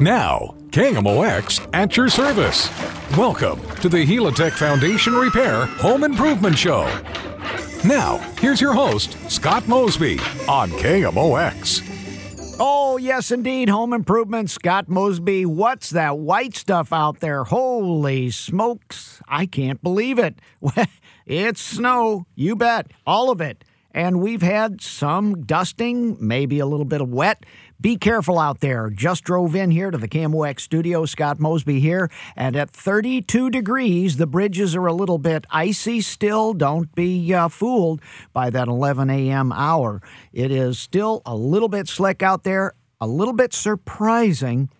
Now, KMOX at your service. Welcome to the Helitech Foundation Repair Home Improvement Show. Now, here's your host, Scott Mosby on KMOX. Oh, yes, indeed. Home improvement. Scott Mosby. What's that white stuff out there? Holy smokes. I can't believe it. it's snow. You bet. All of it. And we've had some dusting, maybe a little bit of wet. Be careful out there. Just drove in here to the KMOX studio. Scott Mosby here. And at 32 degrees, the bridges are a little bit icy still. Don't be uh, fooled by that 11 a.m. hour. It is still a little bit slick out there, a little bit surprising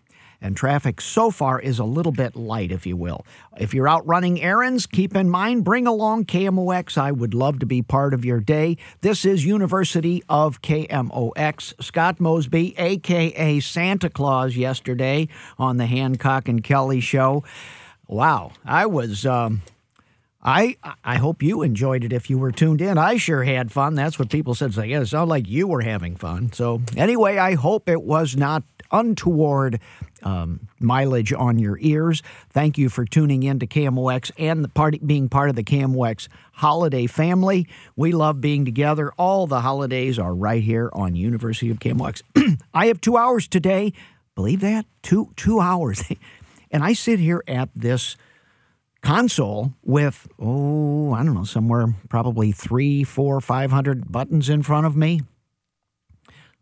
and traffic so far is a little bit light, if you will. If you're out running errands, keep in mind, bring along KMOX. I would love to be part of your day. This is University of KMOX. Scott Mosby, aka Santa Claus, yesterday on the Hancock and Kelly show. Wow, I was. Um, I I hope you enjoyed it if you were tuned in. I sure had fun. That's what people said. So yeah, it sounded like you were having fun. So anyway, I hope it was not untoward um, mileage on your ears. Thank you for tuning in to KMOX and the party, being part of the KMOX holiday family. We love being together. All the holidays are right here on University of KMOX. I have two hours today. Believe that? Two two hours. and I sit here at this console with oh i don't know somewhere probably three four five hundred buttons in front of me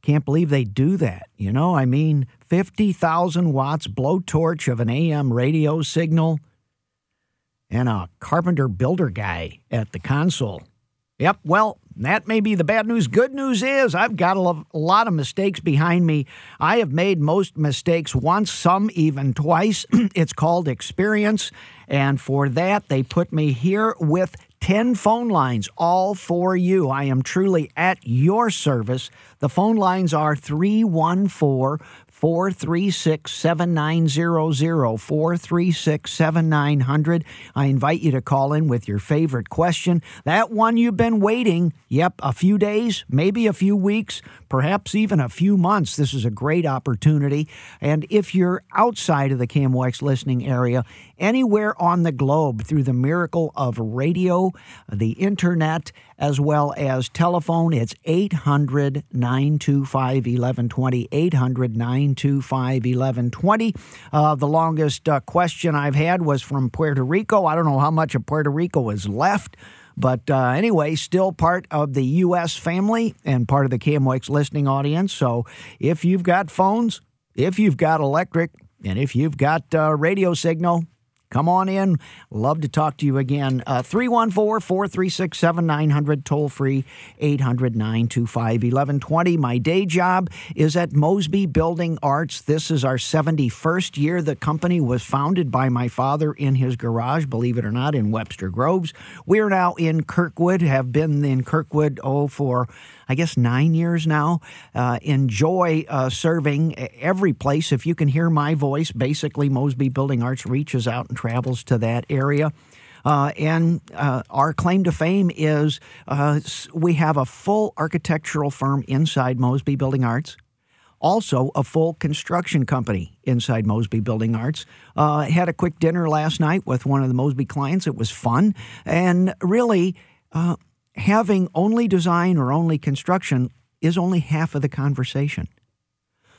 can't believe they do that. You know, I mean, 50,000 watts blowtorch of an AM radio signal and a carpenter builder guy at the console. Yep, well, that may be the bad news. Good news is I've got a lot of mistakes behind me. I have made most mistakes once, some even twice. it's called experience. And for that, they put me here with 10 phone lines, all for you. I am truly at your service. The phone lines are 314 436 7900, 436 7900. I invite you to call in with your favorite question. That one you've been waiting, yep, a few days, maybe a few weeks, perhaps even a few months. This is a great opportunity. And if you're outside of the KMOX listening area, anywhere on the globe through the miracle of radio, the internet, as well as telephone. It's 800 925 1120. 800 925 1120. Uh, the longest uh, question I've had was from Puerto Rico. I don't know how much of Puerto Rico is left. But uh, anyway, still part of the U.S. family and part of the KMOX listening audience. So if you've got phones, if you've got electric, and if you've got uh, radio signal, Come on in. Love to talk to you again. Uh, 314 436 7900, toll free 800 925 1120. My day job is at Mosby Building Arts. This is our 71st year. The company was founded by my father in his garage, believe it or not, in Webster Groves. We're now in Kirkwood, have been in Kirkwood, oh, for I guess, nine years now. Uh, enjoy uh, serving every place. If you can hear my voice, basically, Mosby Building Arts reaches out and travels to that area. Uh, and uh, our claim to fame is uh, we have a full architectural firm inside Mosby Building Arts also a full construction company inside Mosby Building Arts. Uh, had a quick dinner last night with one of the Mosby clients. It was fun. And really, uh, having only design or only construction is only half of the conversation.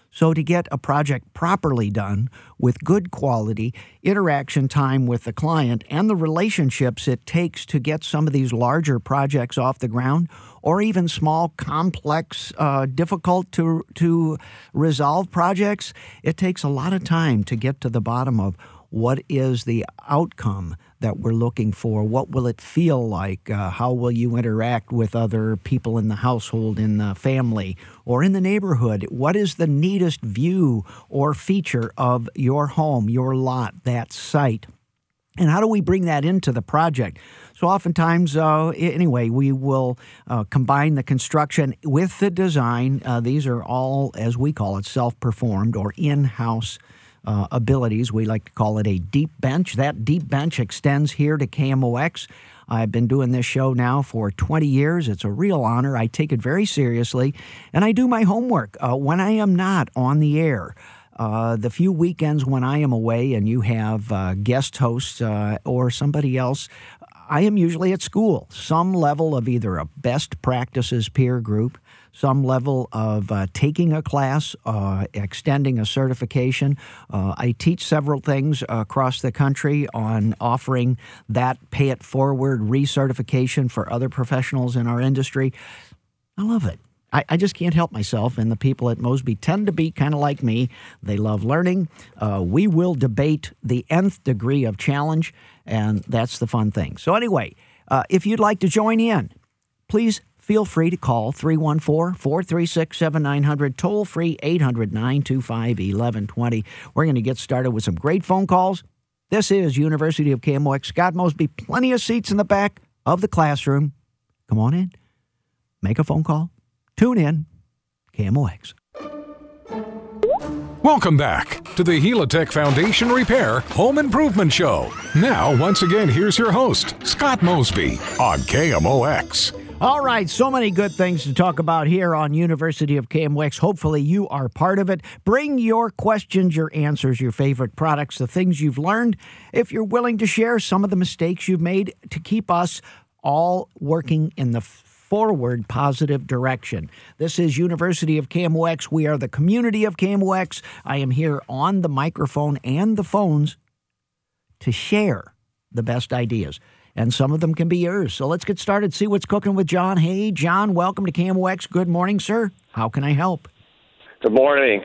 So, to get a project properly done with good quality, interaction time with the client, and the relationships it takes to get some of these larger projects off the ground, or even small, complex, uh, difficult to, to resolve projects, it takes a lot of time to get to the bottom of what is the outcome that we're looking for? What will it feel like? Uh, how will you interact with other people in the household, in the family, or in the neighborhood? What is the neatest view or feature of your home, your lot, that site? And how do we bring that into the project? So, oftentimes, uh, anyway, we will uh, combine the construction with the design. Uh, these are all, as we call it, self performed or in house uh, abilities. We like to call it a deep bench. That deep bench extends here to KMOX. I've been doing this show now for 20 years. It's a real honor. I take it very seriously, and I do my homework uh, when I am not on the air. uh, the few weekends when I am away and you have uh, guest hosts uh, or somebody else, I am usually at school, some level of either a best practices peer group, some level of uh, taking a class, uh, extending a certification. Uh, I teach several things across the country on offering that pay it forward recertification for other professionals in our industry. I love it. I, I, just can't help myself. And the people at Mosby tend to be kind of like me. They love learning. Uh, we will debate the nth degree of challenge, and that's the fun thing. So, anyway, uh, if you'd like to join in, please feel free to call 314 436 7900, toll free 800 925 1120. We're going to get started with some great phone calls. This is University of KMOX. Scott Mosby, plenty of seats in the back of the classroom. Come on in, make a phone call Tune in, KMOX. Welcome back to the Helitech Foundation Repair Home Improvement Show. Now, once again, here's your host, Scott Mosby on KMOX. All right, so many good things to talk about here on University of KMOX. Hopefully, you are part of it. Bring your questions, your answers, your favorite products, the things you've learned. If you're willing to share some of the mistakes you've made to keep us all working in the forward positive direction. This is University of KMOX. We are the community of KMOX. I am here on the microphone and the phones to share the best ideas. And some of them can be yours. So let's get started, see what's cooking with John. Hey, John, welcome to KMOX. Good morning, sir. How can I help? Good morning.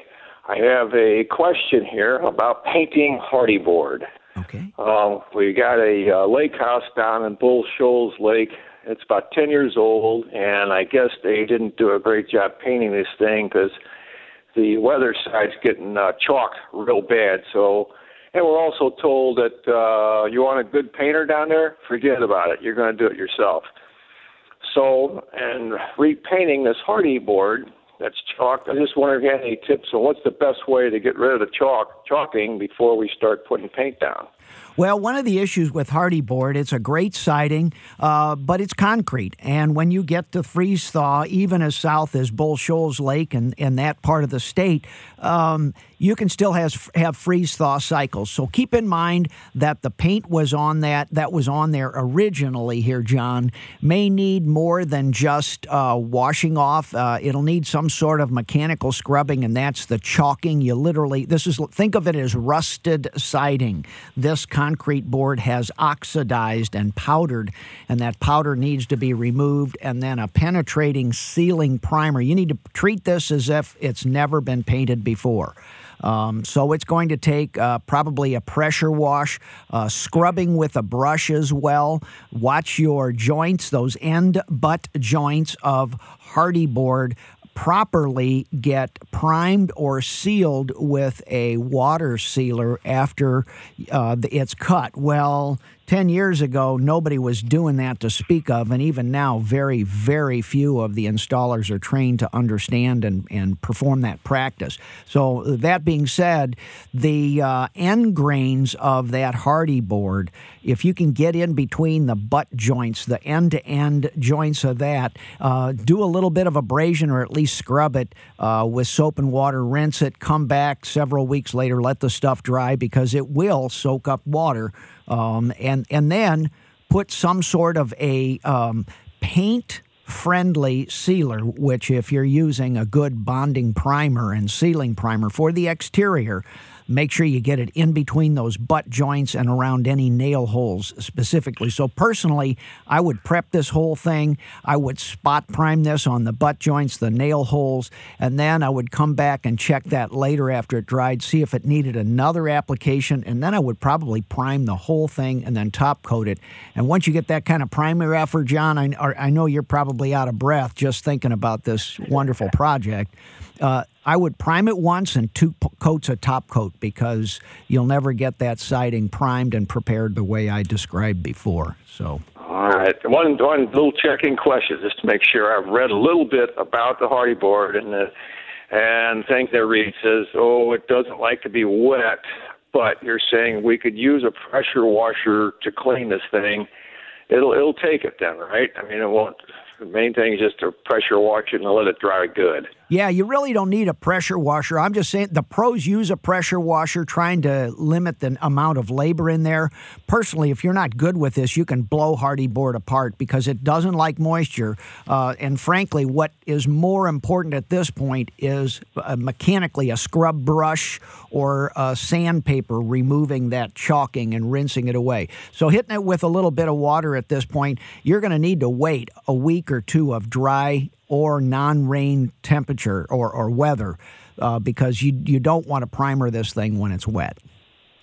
I have a question here about painting Hardie board. Okay. Uh, we got a uh, lake house down in Bull Shoals Lake it's about 10 years old, and I guess they didn't do a great job painting this thing because the weather side's getting uh, chalk real bad. So, and we're also told that uh, you want a good painter down there, forget about it. You're going to do it yourself. So, and repainting this Hardie board that's chalk. I just wonder if you had any tips on what's the best way to get rid of the chalk chalking before we start putting paint down. Well, one of the issues with Hardie board, it's a great siding, uh, but it's concrete. And when you get to freeze thaw, even as south as Bull Shoals Lake and, and that part of the state, um, you can still has, have freeze thaw cycles. So keep in mind that the paint was on that that was on there originally here, John, may need more than just uh, washing off. Uh, it'll need some sort of mechanical scrubbing, and that's the chalking. You literally this is think of it as rusted siding. This concrete board has oxidized and powdered, and that powder needs to be removed, and then a penetrating sealing primer. You need to treat this as if it's never been painted before. Um, so it's going to take uh, probably a pressure wash, uh, scrubbing with a brush as well. Watch your joints, those end butt joints of Hardie board properly get primed or sealed with a water sealer after uh, it's cut. Well, 10 years ago, nobody was doing that to speak of, and even now, very, very few of the installers are trained to understand and, and perform that practice. So, that being said, the uh, end grains of that Hardie board, if you can get in between the butt joints, the end to end joints of that, uh, do a little bit of abrasion or at least scrub it uh, with soap and water, rinse it, come back several weeks later, let the stuff dry because it will soak up water um, and and then put some sort of a um, paint friendly sealer, which if you're using a good bonding primer and sealing primer for the exterior, Make sure you get it in between those butt joints and around any nail holes specifically. So, personally, I would prep this whole thing. I would spot prime this on the butt joints, the nail holes, and then I would come back and check that later after it dried, see if it needed another application, and then I would probably prime the whole thing and then top coat it. And once you get that kind of primer effort, John, I, I know you're probably out of breath just thinking about this wonderful project. Uh, I would prime it once and two coats of top coat because you'll never get that siding primed and prepared the way I described before. So. All right. One one little checking question just to make sure I've read a little bit about the Hardie board and the and thing that reads says, oh, it doesn't like to be wet, but you're saying we could use a pressure washer to clean this thing. It'll it'll take it then, right? I mean, it won't. The main thing is just to pressure wash it and let it dry good. Yeah, you really don't need a pressure washer. I'm just saying the pros use a pressure washer, trying to limit the amount of labor in there. Personally, if you're not good with this, you can blow Hardie board apart because it doesn't like moisture. Uh, and frankly, what is more important at this point is uh, mechanically a scrub brush or sandpaper removing that chalking and rinsing it away. So hitting it with a little bit of water at this point, you're going to need to wait a week or two of dry or non-rain temperature or, or weather uh, because you you don't want to primer this thing when it's wet.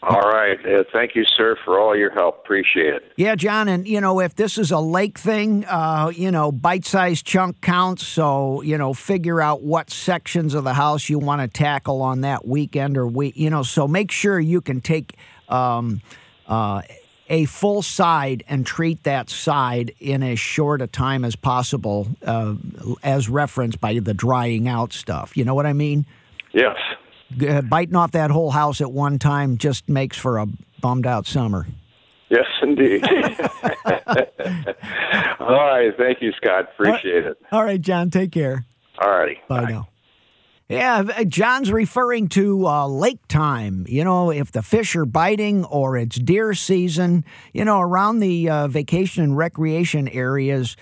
All right. Uh, thank you, sir, for all your help. Appreciate it. Yeah, John. And, you know, if this is a lake thing, uh, you know, bite sized chunk counts. So, you know, figure out what sections of the house you want to tackle on that weekend or week, you know, so make sure you can take um, uh, a full side and treat that side in as short a time as possible, uh, as referenced by the drying out stuff. You know what I mean? Yes. Uh, biting off that whole house at one time just makes for a bummed out summer. Yes, indeed. All right. Thank you, Scott. Appreciate it. All right, John. Take care. All righty. Bye, Bye. now. Yeah, uh, John's referring to uh, lake time. You know, if the fish are biting or it's deer season, you know, around the uh, vacation and recreation areas,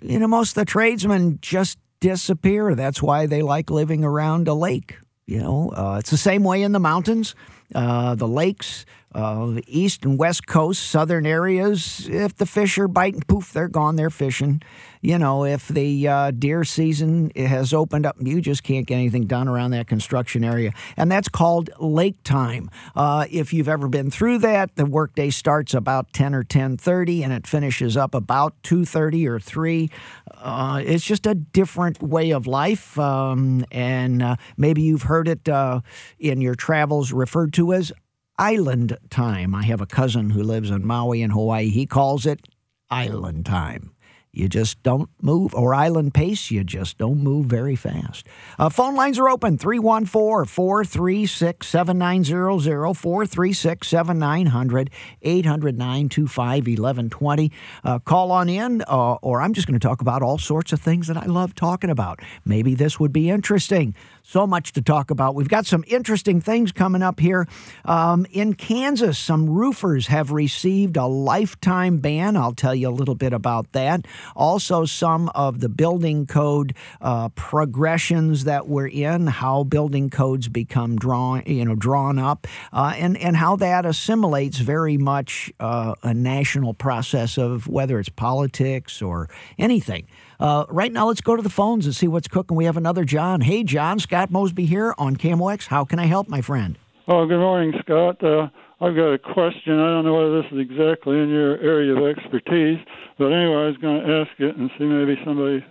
you know, most of the tradesmen just disappear. That's why they like living around a lake. You know, uh, it's the same way in the mountains, uh, the lakes, uh, the east and west coast, southern areas. If the fish are biting, poof, they're gone. They're fishing you know, if the uh, deer season has opened up, you just can't get anything done around that construction area. And that's called lake time. Uh, if you've ever been through that, the workday starts about 10 or 10.30 and it finishes up about 2.30 or 3. Uh, it's just a different way of life. Um, and uh, maybe you've heard it uh, in your travels referred to as island time. I have a cousin who lives in Maui in Hawaii. He calls it island time. You just don't move, or island pace, you just don't move very fast. Uh, phone lines are open 314 436 7900, 436 7900, 800 925 1120. Uh, call on in, uh, or I'm just going to talk about all sorts of things that I love talking about. Maybe this would be interesting. So much to talk about. We've got some interesting things coming up here. Um, in Kansas, some roofers have received a lifetime ban. I'll tell you a little bit about that. Also, some of the building code uh, progressions that we're in, how building codes become drawn, you know, drawn up, uh, and and how that assimilates very much uh, a national process of whether it's politics or anything. Uh, right now, let's go to the phones and see what's cooking. We have another John. Hey, John, Scott Mosby here on KMOX. How can I help, my friend? Oh, good morning, Scott. Uh, I've got a question. I don't know whether this is exactly in your area of expertise, but anyway, I was going to ask it and see maybe somebody,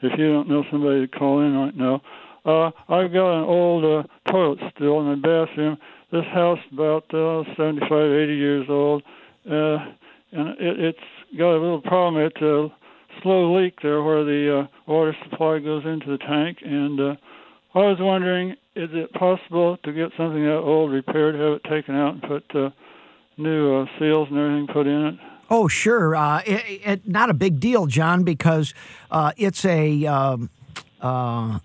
if you don't know somebody to call in right now. Uh, I've got an old uh, toilet still in the bathroom. This house about uh, 75, 80 years old, uh, and it, it's got a little problem. It uh, slow leak there where the uh, water supply goes into the tank. And uh, I was wondering, is it possible to get something that old repaired, have it taken out, and put uh, new uh, seals and everything put in it? Oh, sure. Uh, it, it, not a big deal, John, because uh, it's a um, uh,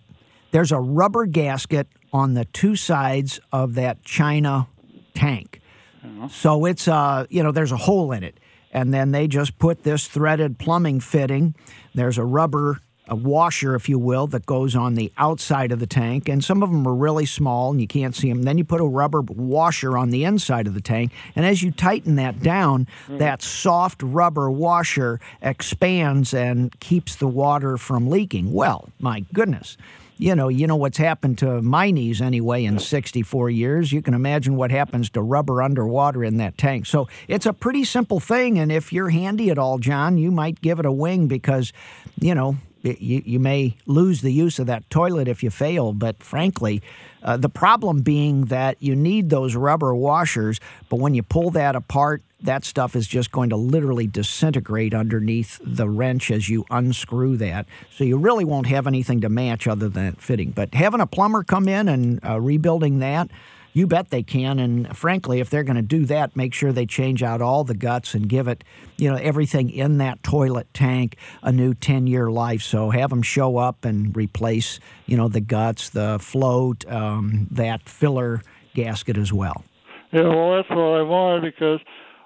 there's a rubber gasket on the two sides of that china tank. Uh-huh. So it's uh, you know there's a hole in it and then they just put this threaded plumbing fitting. There's a rubber a washer, if you will, that goes on the outside of the tank, and some of them are really small and you can't see them. Then you put a rubber washer on the inside of the tank, and as you tighten that down, mm-hmm. that soft rubber washer expands and keeps the water from leaking. Well, my goodness you know, you know what's happened to my knees anyway in 64 years. You can imagine what happens to rubber underwater in that tank. So it's a pretty simple thing. And if you're handy at all, John, you might give it a wing because, you know, you, you may lose the use of that toilet if you fail. But frankly, uh, the problem being that you need those rubber washers, but when you pull that apart, that stuff is just going to literally disintegrate underneath the wrench as you unscrew that. So you really won't have anything to match other than fitting. But having a plumber come in and uh, rebuilding that, You bet they can. And frankly, if they're going to do that, make sure they change out all the guts and give it, you know, everything in that toilet tank a new 10 year life. So have them show up and replace, you know, the guts, the float, um, that filler gasket as well. Yeah, well, that's what I wanted because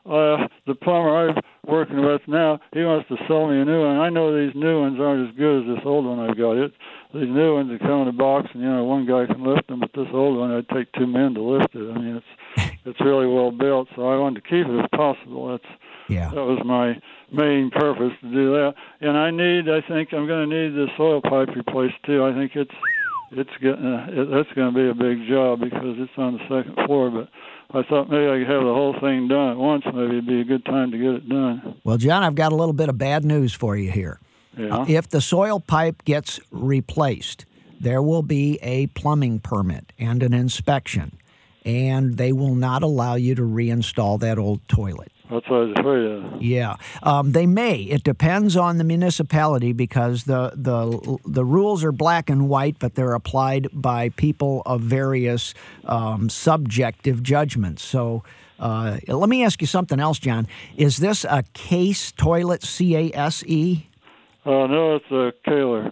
uh, the plumber I'm working with now, he wants to sell me a new one. I know these new ones aren't as good as this old one I've got. It these new ones that come in a box, and you know one guy can lift them, but this old one I'd take two men to lift it. I mean, it's it's really well built, so I wanted to keep it if possible. That's yeah. That was my main purpose to do that. And I need, I think I'm going to need the soil pipe replaced too. I think it's it's uh, it, that's going to be a big job because it's on the second floor, but. I thought maybe I could have the whole thing done at once. Maybe it'd be a good time to get it done. Well, John, I've got a little bit of bad news for you here. Yeah. Uh, if the soil pipe gets replaced, there will be a plumbing permit and an inspection, and they will not allow you to reinstall that old toilet. That's what I was. Yeah, um, they may. It depends on the municipality because the the the rules are black and white, but they're applied by people of various um, subjective judgments. So. Uh, let me ask you something else, John. Is this a case toilet? C A S E? Uh, no, it's a Kohler,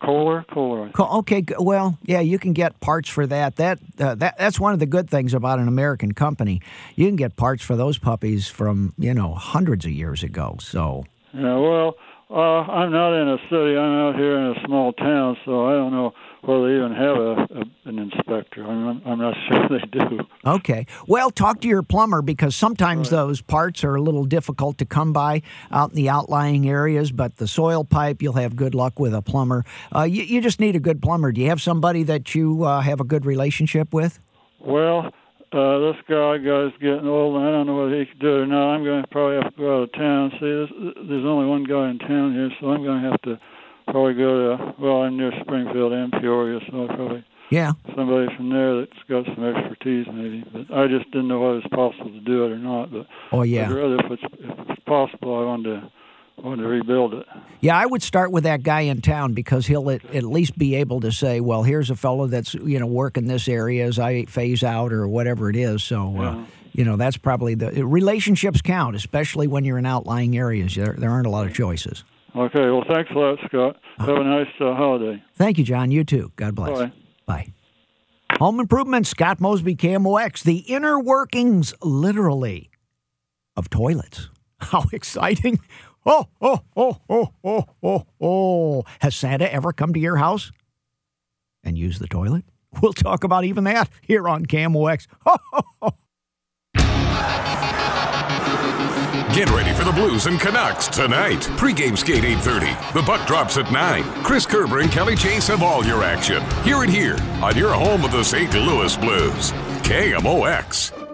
Kohler, Kohler. Okay, well, yeah, you can get parts for that. That uh, that that's one of the good things about an American company. You can get parts for those puppies from you know hundreds of years ago. So. Yeah, well, uh, I'm not in a city. I'm out here in a small town, so I don't know whether they even have a, a an inspector. I'm, I'm not sure they do. Okay. Well, talk to your plumber because sometimes right. those parts are a little difficult to come by out in the outlying areas. But the soil pipe, you'll have good luck with a plumber. Uh, you, you just need a good plumber. Do you have somebody that you uh, have a good relationship with? Well, uh, this guy guy's getting old, and I don't know whether he can do it or not. I'm going to probably have to go out of town. See, there's, there's only one guy in town here, so I'm going to have to probably go to. Well, I'm near Springfield and Peoria, so I probably yeah somebody from there that's got some expertise, maybe. But I just didn't know whether it's possible to do it or not. But oh yeah, I'd rather if it's if it's possible, I wanted to want to rebuild it. Yeah, I would start with that guy in town because he'll at, at, least be able to say, "Well, here's a fellow that's you know working this area as I phase out or whatever it is." So. Uh, yeah. Uh, you know that's probably the relationships count, especially when you're in outlying areas. There, there aren't a lot of choices. Okay, well, thanks a lot, Scott. Have a nice uh, holiday. Thank you, John. You too. God bless. Bye. Bye. Home Improvement, Scott Mosby, KMOX, the inner workings, literally, of toilets. How exciting! Oh, oh, oh, oh, oh, oh, oh. Has Santa ever come to your house and used the toilet? We'll talk about even that here on oh, oh. Get ready for the Blues and Canucks tonight. Pre-game skate 8.30. The puck drops at 9. Chris Kerber and Kelly Chase have all your action. Hear it here on your home of the St. Louis Blues. KMOX.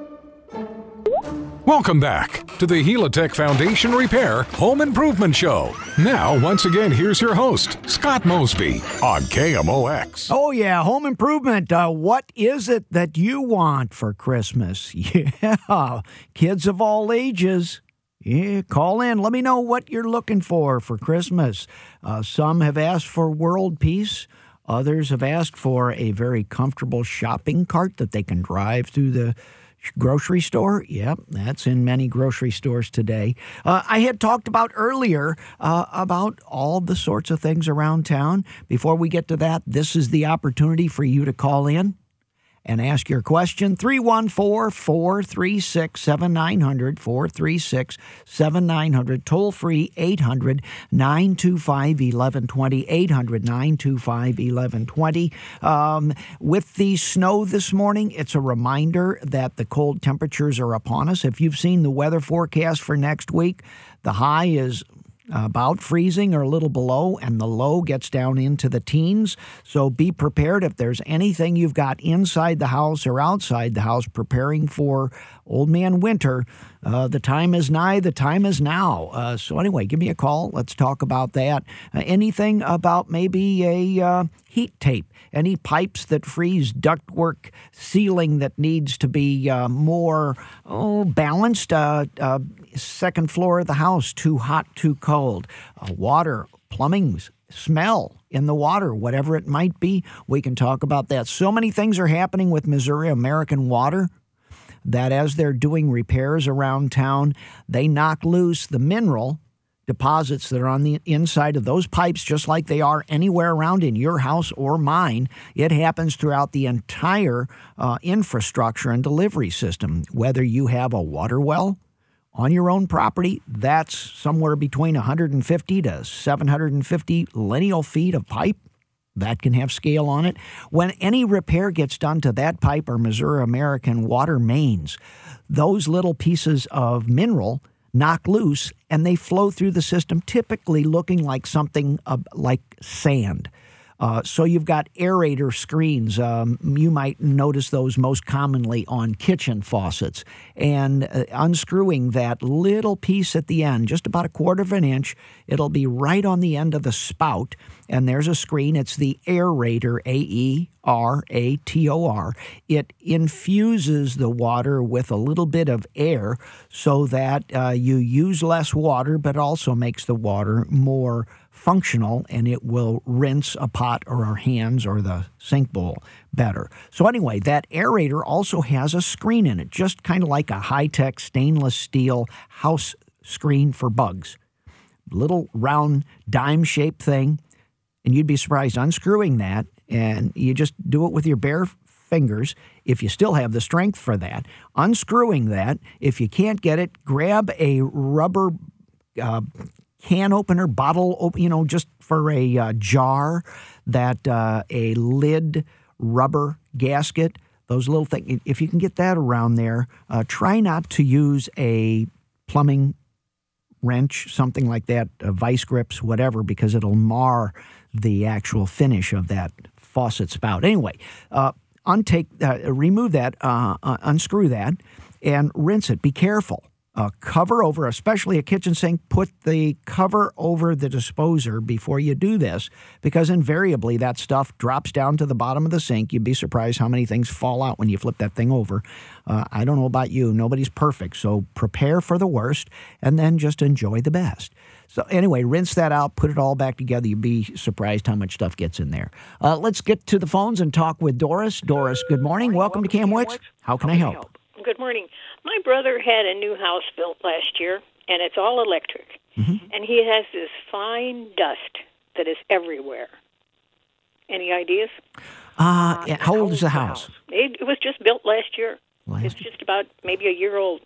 Welcome back to the Helitech Foundation Repair Home Improvement Show. Now, once again, here's your host, Scott Mosby on KMOX. Oh, yeah, home improvement. Uh, what is it that you want for Christmas? Yeah, kids of all ages. Yeah, call in. Let me know what you're looking for for Christmas. Uh, some have asked for world peace. Others have asked for a very comfortable shopping cart that they can drive through the grocery store. Yep, that's in many grocery stores today. Uh, I had talked about earlier uh, about all the sorts of things around town. Before we get to that, this is the opportunity for you to call in and ask your question. 314 436 7900, 436 7900, toll free 800 925 1120, 800 925 1120. Um, with the snow this morning, it's a reminder that the cold temperatures are upon us. If you've seen the weather forecast for next week, the high is about freezing or a little below, and the low gets down into the teens. So be prepared if there's anything you've got inside the house or outside the house preparing for Old Man Winter. Uh, the time is nigh, the time is now. Uh, so, anyway, give me a call. Let's talk about that. Uh, anything about maybe a uh, heat tape? Any pipes that freeze, ductwork ceiling that needs to be uh, more oh, balanced? Uh, second floor of the house, too hot, too cold. water, plumbing's smell in the water, whatever it might be. We can talk about that. So many things are happening with Missouri American Water that as they're doing repairs around town, they knock loose the mineral deposits that are on the inside of those pipes, just like they are anywhere around in your house or mine. It happens throughout the entire uh, infrastructure and delivery system. Whether you have a water well on your own property, that's somewhere between 150 to 750 lineal feet of pipe. That can have scale on it. When any repair gets done to that pipe or Missouri American water mains, those little pieces of mineral knock loose and they flow through the system, typically looking like something uh, like sand. Uh, so you've got aerator screens. Um, you might notice those most commonly on kitchen faucets. And uh, unscrewing that little piece at the end, just about a quarter of an inch, it'll be right on the end of the spout. And there's a screen. It's the aerator, A E R A T O R. It infuses the water with a little bit of air so that uh, you use less water, but also makes the water more functional and it will rinse a pot or our hands or the sink bowl better. So, anyway, that aerator also has a screen in it, just kind of like a high tech stainless steel house screen for bugs. Little round dime shaped thing. And you'd be surprised unscrewing that, and you just do it with your bare fingers if you still have the strength for that. Unscrewing that, if you can't get it, grab a rubber uh, can opener, bottle, op- you know, just for a uh, jar, that uh, a lid rubber gasket, those little things. If you can get that around there, uh, try not to use a plumbing wrench, something like that, uh, vice grips, whatever, because it'll mar the actual finish of that faucet spout. Anyway, uh, untake, uh, remove that, unscrew that, and rinse it. Be careful uh, cover over, especially a kitchen sink, put the cover over the disposer before you do this because invariably that stuff drops down to the bottom of the sink. You'd be surprised how many things fall out when you flip that thing over. Uh, I don't know about you, nobody's perfect, so prepare for the worst and then just enjoy the best. So, anyway, rinse that out, put it all back together. You'd be surprised how much stuff gets in there. Uh, let's get to the phones and talk with Doris. Doris, good morning. Welcome, Welcome to can, How can I help? help? Good morning. My brother had a new house built last year, and it's all electric. Mm-hmm. And he has this fine dust that is everywhere. Any ideas? Uh, how old is the house? It, it was just built last year. Last it's just about maybe a year old.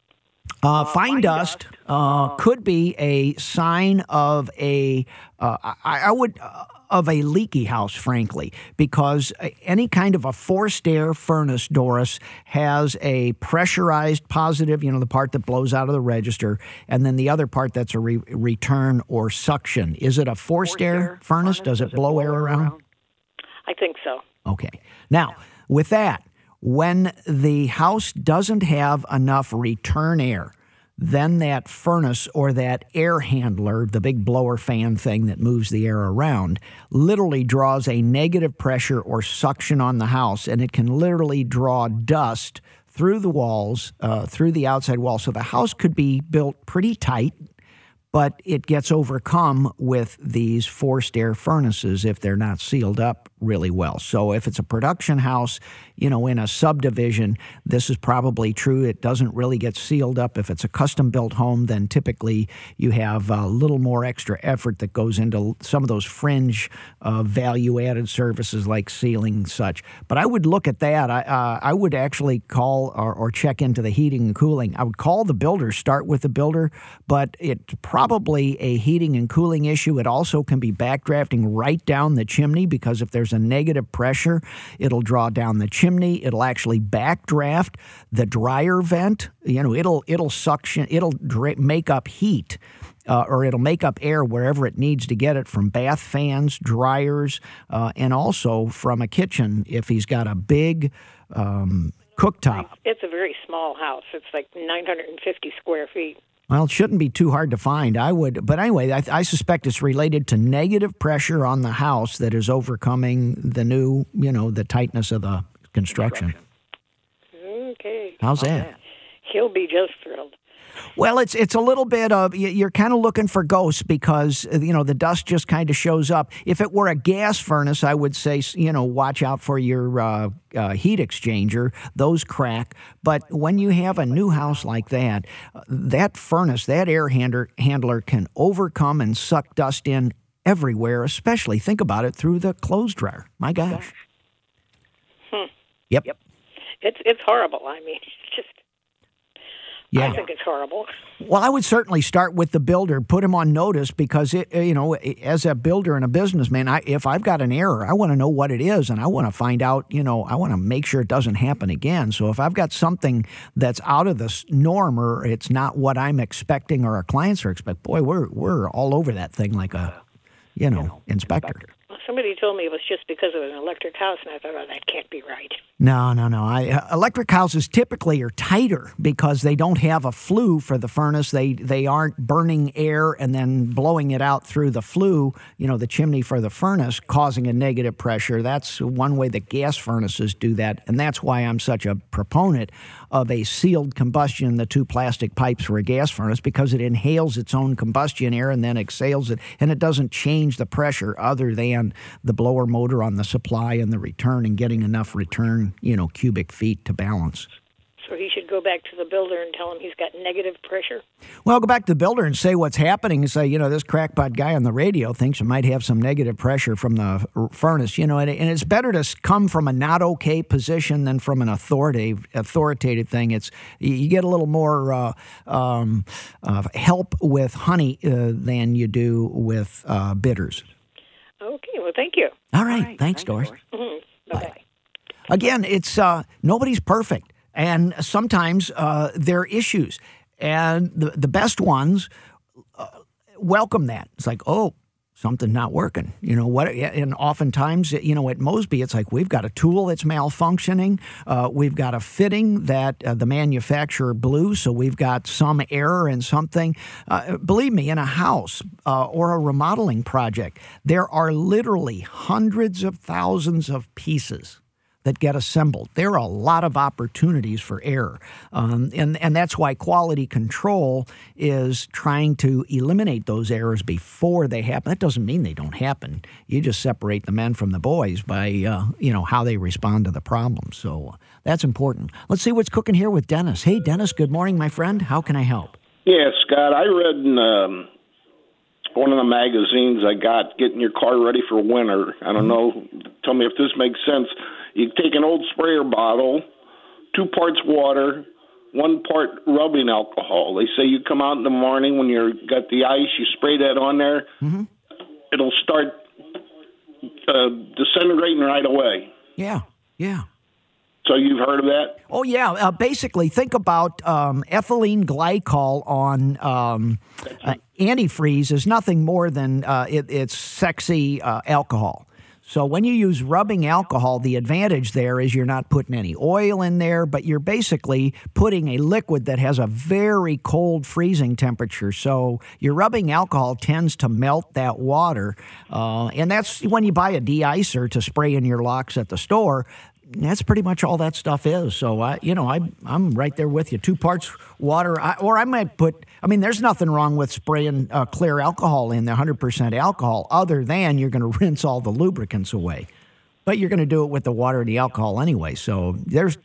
Uh, fine dust uh, could be a sign of a. Uh, I, I would uh, of a leaky house, frankly, because any kind of a forced air furnace, Doris, has a pressurized positive, you know, the part that blows out of the register, and then the other part that's a re- return or suction. Is it a forced, forced air, air furnace? Does, Does it blow, blow air around? around? I think so. Okay. Now, with that, when the house doesn't have enough return air, then that furnace or that air handler, the big blower fan thing that moves the air around, literally draws a negative pressure or suction on the house, and it can literally draw dust through the walls, uh, through the outside wall. So the house could be built pretty tight, but it gets overcome with these forced air furnaces if they're not sealed up really well. So if it's a production house, you know, in a subdivision, this is probably true. It doesn't really get sealed up. If it's a custom built home, then typically you have a little more extra effort that goes into some of those fringe uh, value added services like sealing such. But I would look at that. I, uh, I would actually call or, or check into the heating and cooling. I would call the builder, start with the builder, but it's probably a heating and cooling issue. It also can be backdrafting right down the chimney because if there's there's a negative pressure, it'll draw down the chimney. It'll actually backdraft the dryer vent. You know, it'll it'll suction. It'll dra- make up heat. Uh, or it'll make up air wherever it needs to get it from bath fans, dryers, uh, and also from a kitchen if he's got a big um, cooktop. It's a very small house. It's like 950 square feet. Well, it shouldn't be too hard to find. I would, but anyway, I, I, suspect it's related to negative pressure on the house that is overcoming the new, you know, the tightness of the construction. Okay. How's that? He'll be just thrilled. Well, it's it's a little bit of you're kind of looking for ghosts because uh, you know the dust just kind of shows up. If it were a gas furnace, I would say you know watch out for your uh, uh, heat exchanger; those crack. But when you have a new house like that, uh, that furnace, that air handler handler can overcome and suck dust in everywhere. Especially think about it through the clothes dryer. My gosh. Hmm. Yep. Yep. It's it's horrible. I mean, yeah. I think it's horrible. Well, I would certainly start with the builder, put him on notice because it, you know, as a builder and a businessman, I, if I've got an error, I want to know what it is, and I want to find out. You know, I want to make sure it doesn't happen again. So if I've got something that's out of the norm or it's not what I'm expecting or our clients are expecting, boy, we're we're all over that thing like a, you know, inspector somebody told me it was just because of an electric house, and I thought, oh, that can't be right. No, no, no. I, uh, electric houses typically are tighter because they don't have a flue for the furnace. They they aren't burning air and then blowing it out through the flue, you know, the chimney for the furnace, causing a negative pressure. That's one way that gas furnaces do that, and that's why I'm such a proponent of a sealed combustion, in the two plastic pipes for a gas furnace, because it inhales its own combustion air and then exhales it, and it doesn't change the pressure other than the blower motor on the supply and the return and getting enough return, you know, cubic feet to balance. So he should go back to the builder and tell him he's got negative pressure? Well, go back to the builder and say what's happening and say, you know, this crackpot guy on the radio thinks it might have some negative pressure from the furnace, you know, and, and it's better to come from a not okay position than from an authoritative, authoritative thing. It's You get a little more uh, um, uh, help with honey uh, than you do with uh, bitters. Okay, well, thank you. All right, All right. thanks, Doris. Doris. Mm-hmm. Bye. Again, it's uh, nobody's perfect, and sometimes uh, there are issues, and the the best ones uh, welcome that. It's like, oh, something not working. You know what? And oftentimes, you know, at Mosby, it's like we've got a tool that's malfunctioning. Uh, we've got a fitting that uh, the manufacturer blew, so we've got some error in something. Uh, believe me, in a house uh, or a remodeling project, there are literally hundreds of thousands of pieces that get assembled. There are a lot of opportunities for error. Um, and, and that's why quality control is trying to eliminate those errors before they happen. That doesn't mean they don't happen. You just separate the men from the boys by, uh, you know, how they respond to the problem. So uh, that's important. Let's see what's cooking here with Dennis. Hey, Dennis, good morning, my friend. How can I help? Yeah, Scott, I read in um, one of the magazines I got, Getting Your Car Ready for Winter. I don't mm-hmm. know. Tell me if this makes sense you take an old sprayer bottle, two parts water, one part rubbing alcohol. They say you come out in the morning when you're got the ice, you spray that on there, mm-hmm. it'll start uh, disintegrating right away. Yeah, yeah. So you've heard of that? Oh yeah. Uh, basically, think about um, ethylene glycol on um, uh, antifreeze is nothing more than uh, it, it's sexy uh, alcohol. So when you use rubbing alcohol, the advantage there is you're not putting any oil in there, but you're basically putting a liquid that has a very cold freezing temperature. So your rubbing alcohol tends to melt that water, uh, and that's when you buy a de-icer to spray in your locks at the store that's pretty much all that stuff is. So I, you know, I I'm right there with you. Two parts water, I, or I might put. I mean, there's nothing wrong with spraying uh, clear alcohol in there, 100% alcohol, other than you're going to rinse all the lubricants away. But you're going to do it with the water and the alcohol anyway. So there's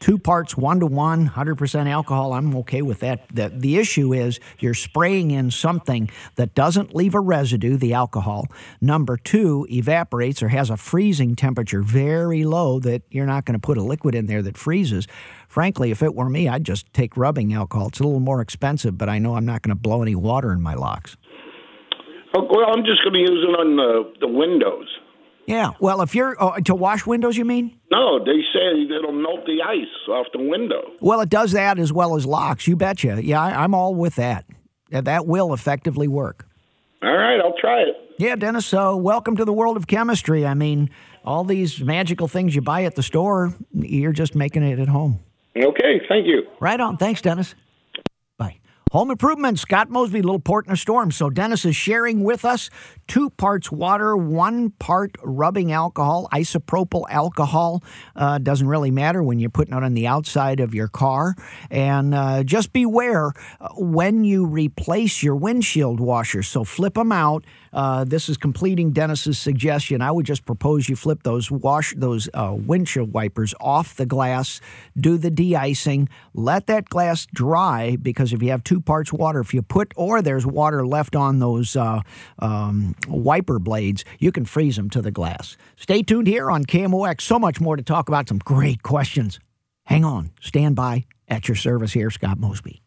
two parts one to one, 100% alcohol, I'm okay with that. The, the issue is you're spraying in something that doesn't leave a residue, the alcohol. Number two, evaporates or has a freezing temperature very low that you're not going to put a liquid in there that freezes. Frankly, if it were me, I'd just take rubbing alcohol. It's a little more expensive, but I know I'm not going to blow any water in my locks. Oh, well, I'm just going to use it on the, the windows. Yeah. Well, if you're uh, to wash windows, you mean? No, they say it'll melt the ice off the window. Well, it does that as well as locks. You betcha. Yeah, I, I'm all with that. That will effectively work. All right, I'll try it. Yeah, Dennis. So, welcome to the world of chemistry. I mean, all these magical things you buy at the store, you're just making it at home. Okay, thank you. Right on. Thanks, Dennis. Bye. Home improvement, Scott Mosby, little port in a storm. So Dennis is sharing with us two parts water, one part rubbing alcohol, isopropyl alcohol. Uh, doesn't really matter when you're putting it on the outside of your car. And uh, just beware uh, when you replace your windshield washers. So flip them out. Uh, this is completing Dennis's suggestion. I would just propose you flip those wash those uh, windshield wipers off the glass, do the de-icing, let that glass dry because if you have two parts water, if you put or there's water left on those uh, um, wiper blades, you can freeze them to the glass. Stay tuned here on KMOX. So much more to talk about. Some great questions. Hang on. Stand by. At your service here, Scott Mosby.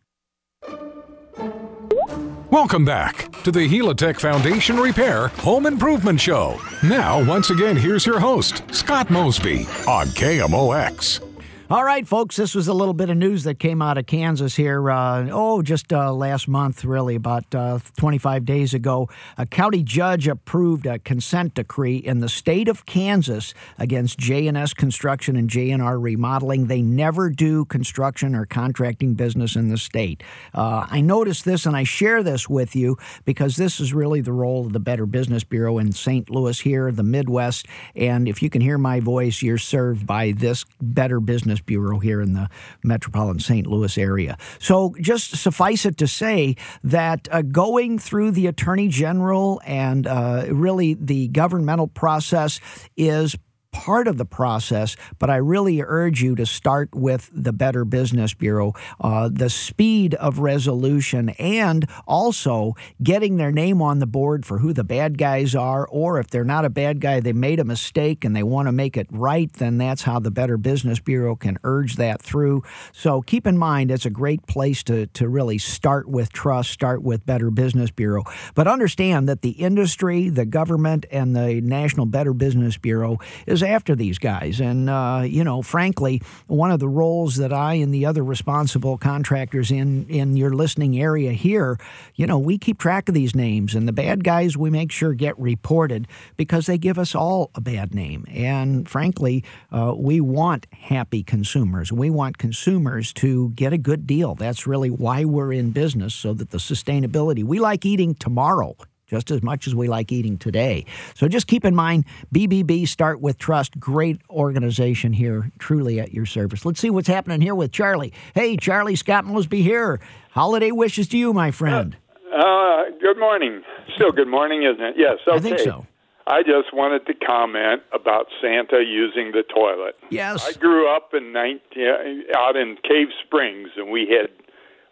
Welcome back to the Helitech Foundation Repair Home Improvement Show. Now, once again, here's your host, Scott Mosby on KMOX. All right, folks, this was a little bit of news that came out of Kansas here. Uh, oh, just uh, last month, really, about uh, 25 days ago. A county judge approved a consent decree in the state of Kansas against J&S Construction and J&R Remodeling. They never do construction or contracting business in the state. Uh, I noticed this and I share this with you because this is really the role of the Better Business Bureau in St. Louis here, the Midwest. And if you can hear my voice, you're served by this Better Business Bureau here in the metropolitan St. Louis area. So, just suffice it to say that uh, going through the Attorney General and uh, really the governmental process is part of the process, but I really urge you to start with the Better Business Bureau. Uh, the speed of resolution and also getting their name on the board for who the bad guys are, or if they're not a bad guy, they made a mistake and they want to make it right, then that's how the Better Business Bureau can urge that through. So keep in mind, it's a great place to, to really start with trust, start with Better Business Bureau. But understand that the industry, the government, and the National Better Business Bureau is after these guys. And, uh, you know, frankly, one of the roles that I and the other responsible contractors in, in your listening area here, you know, we keep track of these names. And the bad guys we make sure get reported because they give us all a bad name. And frankly, uh, we want happy consumers. We want consumers to get a good deal. That's really why we're in business, so that the sustainability, we like eating tomorrow just as much as we like eating today. So just keep in mind BBB Start with Trust, great organization here, truly at your service. Let's see what's happening here with Charlie. Hey, Charlie, Scott Mosby here. Holiday wishes to you, my friend. Uh, good morning. Still good morning, isn't it? Yes. Okay. I think so. I just wanted to comment about Santa using the toilet. Yes. I grew up in 19, out in Cave Springs, and we had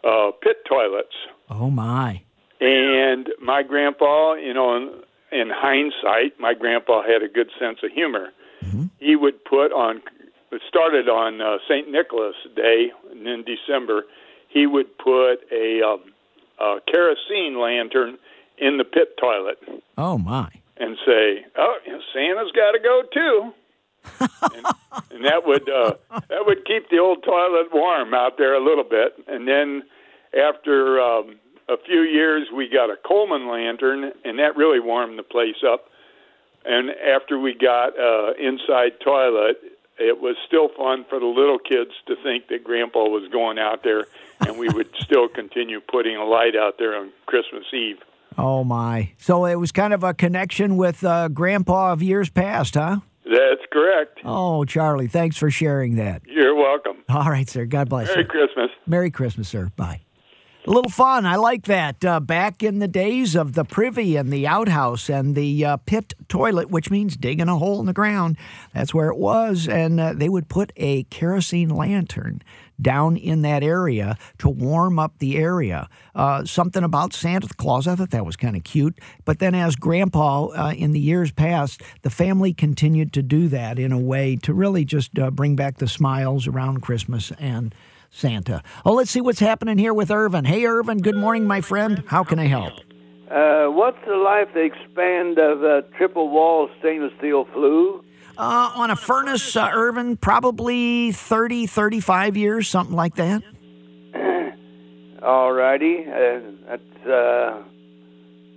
uh, pit toilets. Oh, my. And my grandpa, you know, in, in hindsight, my grandpa had a good sense of humor. Mm-hmm. He would put on, it started on uh, St. Nicholas Day, in December, he would put a, um, a kerosene lantern in the pit toilet. Oh, my. And say, oh, Santa's got to go too. and, and that would uh, that would keep the old toilet warm out there a little bit, and then after um, a few years, we got a Coleman lantern, and that really warmed the place up. And after we got uh, inside toilet, it was still fun for the little kids to think that Grandpa was going out there, and we would still continue putting a light out there on Christmas Eve. Oh my! So it was kind of a connection with uh, Grandpa of years past, huh? That's correct. Oh, Charlie, thanks for sharing that. You're welcome. All right, sir. God bless Merry you. Christmas. Merry Christmas, sir. Bye. A little fun. I like that. Uh, back in the days of the privy and the outhouse and the uh, pit toilet, which means digging a hole in the ground, that's where it was. And uh, they would put a kerosene lantern down in that area to warm up the area. Uh, something about Santa Claus, I thought that was kind of cute. But then, as Grandpa, uh, in the years past, the family continued to do that in a way to really just uh, bring back the smiles around Christmas and Santa. Oh, let's see what's happening here with Irvin. Hey, Irvin, good morning, my friend. How can I help? Uh, what's the life expand of a triple wall stainless steel flue? Uh, on a furnace, uh, Irvin, probably 30, 35 years, something like that. All righty. Uh, that's uh,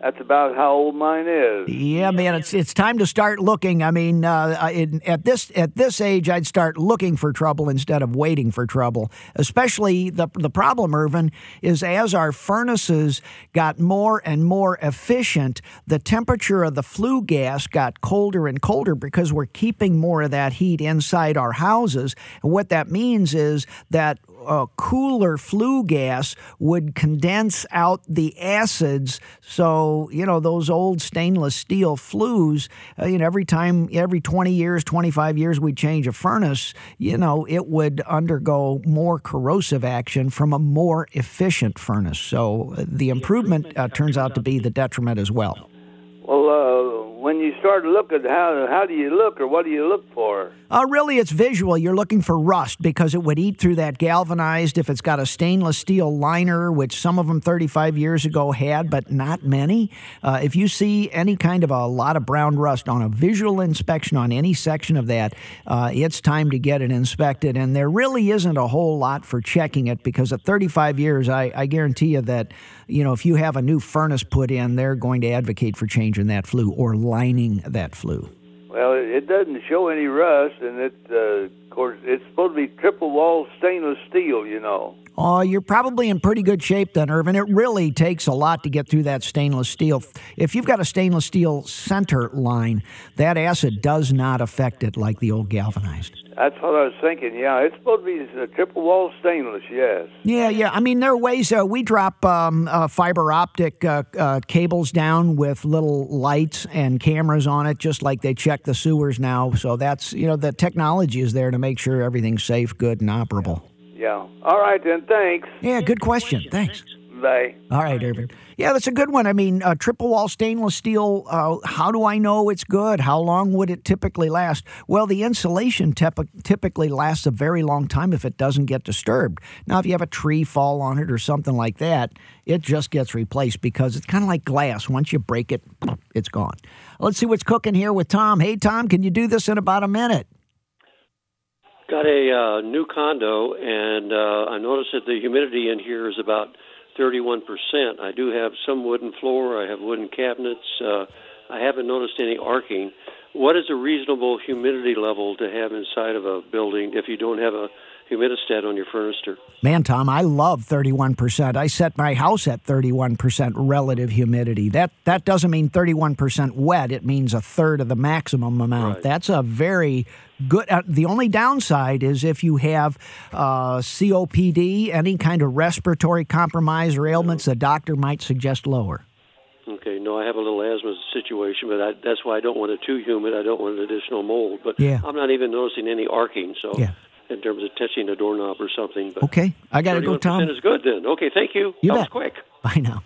That's about how old mine is. Yeah, man, it's it's time to start looking. I mean, uh, in, at this at this age, I'd start looking for trouble instead of waiting for trouble. Especially the the problem, Irvin, is as our furnaces got more and more efficient, the temperature of the flue gas got colder and colder because we're keeping more of that heat inside our houses. And what that means is that uh, cooler flue gas would condense out the acids. So, you know, those old stainless steel flues, uh, you know, every time, every 20 years, 25 years we change a furnace, you know, it would undergo more corrosive action from a more efficient furnace. So uh, the improvement uh, turns out to be the detriment as well. You start looking, how how do you look, or what do you look for? Uh, really, it's visual. You're looking for rust because it would eat through that galvanized. If it's got a stainless steel liner, which some of them 35 years ago had, but not many. Uh, if you see any kind of a lot of brown rust on a visual inspection on any section of that, uh, it's time to get it inspected. And there really isn't a whole lot for checking it because at 35 years, I, I guarantee you that you know if you have a new furnace put in, they're going to advocate for changing that flue or that flue. Well, it doesn't show any rust, and it, uh, course, it's supposed to be triple wall stainless steel. You know. Oh, you're probably in pretty good shape then, Irvin. It really takes a lot to get through that stainless steel. If you've got a stainless steel center line, that acid does not affect it like the old galvanized. That's what I was thinking. Yeah, it's supposed to be a triple wall stainless. Yes. Yeah, yeah. I mean, there are ways uh, we drop um, uh, fiber optic uh, uh cables down with little lights and cameras on it, just like they check the sewers now. So that's you know the technology is there to make sure everything's safe, good, and operable. Yeah. All right then. Thanks. Yeah. Good question. Thanks. Bye. All right, Irvin. Yeah, that's a good one. I mean, uh, triple wall stainless steel. Uh, how do I know it's good? How long would it typically last? Well, the insulation tep- typically lasts a very long time if it doesn't get disturbed. Now, if you have a tree fall on it or something like that, it just gets replaced because it's kind of like glass. Once you break it, it's gone. Let's see what's cooking here with Tom. Hey, Tom, can you do this in about a minute? Got a uh, new condo, and uh, I noticed that the humidity in here is about 31%. I do have some wooden floor, I have wooden cabinets. Uh, I haven't noticed any arcing. What is a reasonable humidity level to have inside of a building if you don't have a humidistat on your furniture. Man, Tom, I love 31%. I set my house at 31% relative humidity. That that doesn't mean 31% wet. It means a third of the maximum amount. Right. That's a very good. Uh, the only downside is if you have uh, COPD, any kind of respiratory compromise or ailments, the doctor might suggest lower. Okay, no, I have a little asthma situation, but I, that's why I don't want it too humid. I don't want additional mold. But Yeah. I'm not even noticing any arcing. So, Yeah. in terms of touching a doorknob or something. But Okay, I got to go, 31% Tom. is good then. Okay, thank you. You that bet. was quick. Bye now.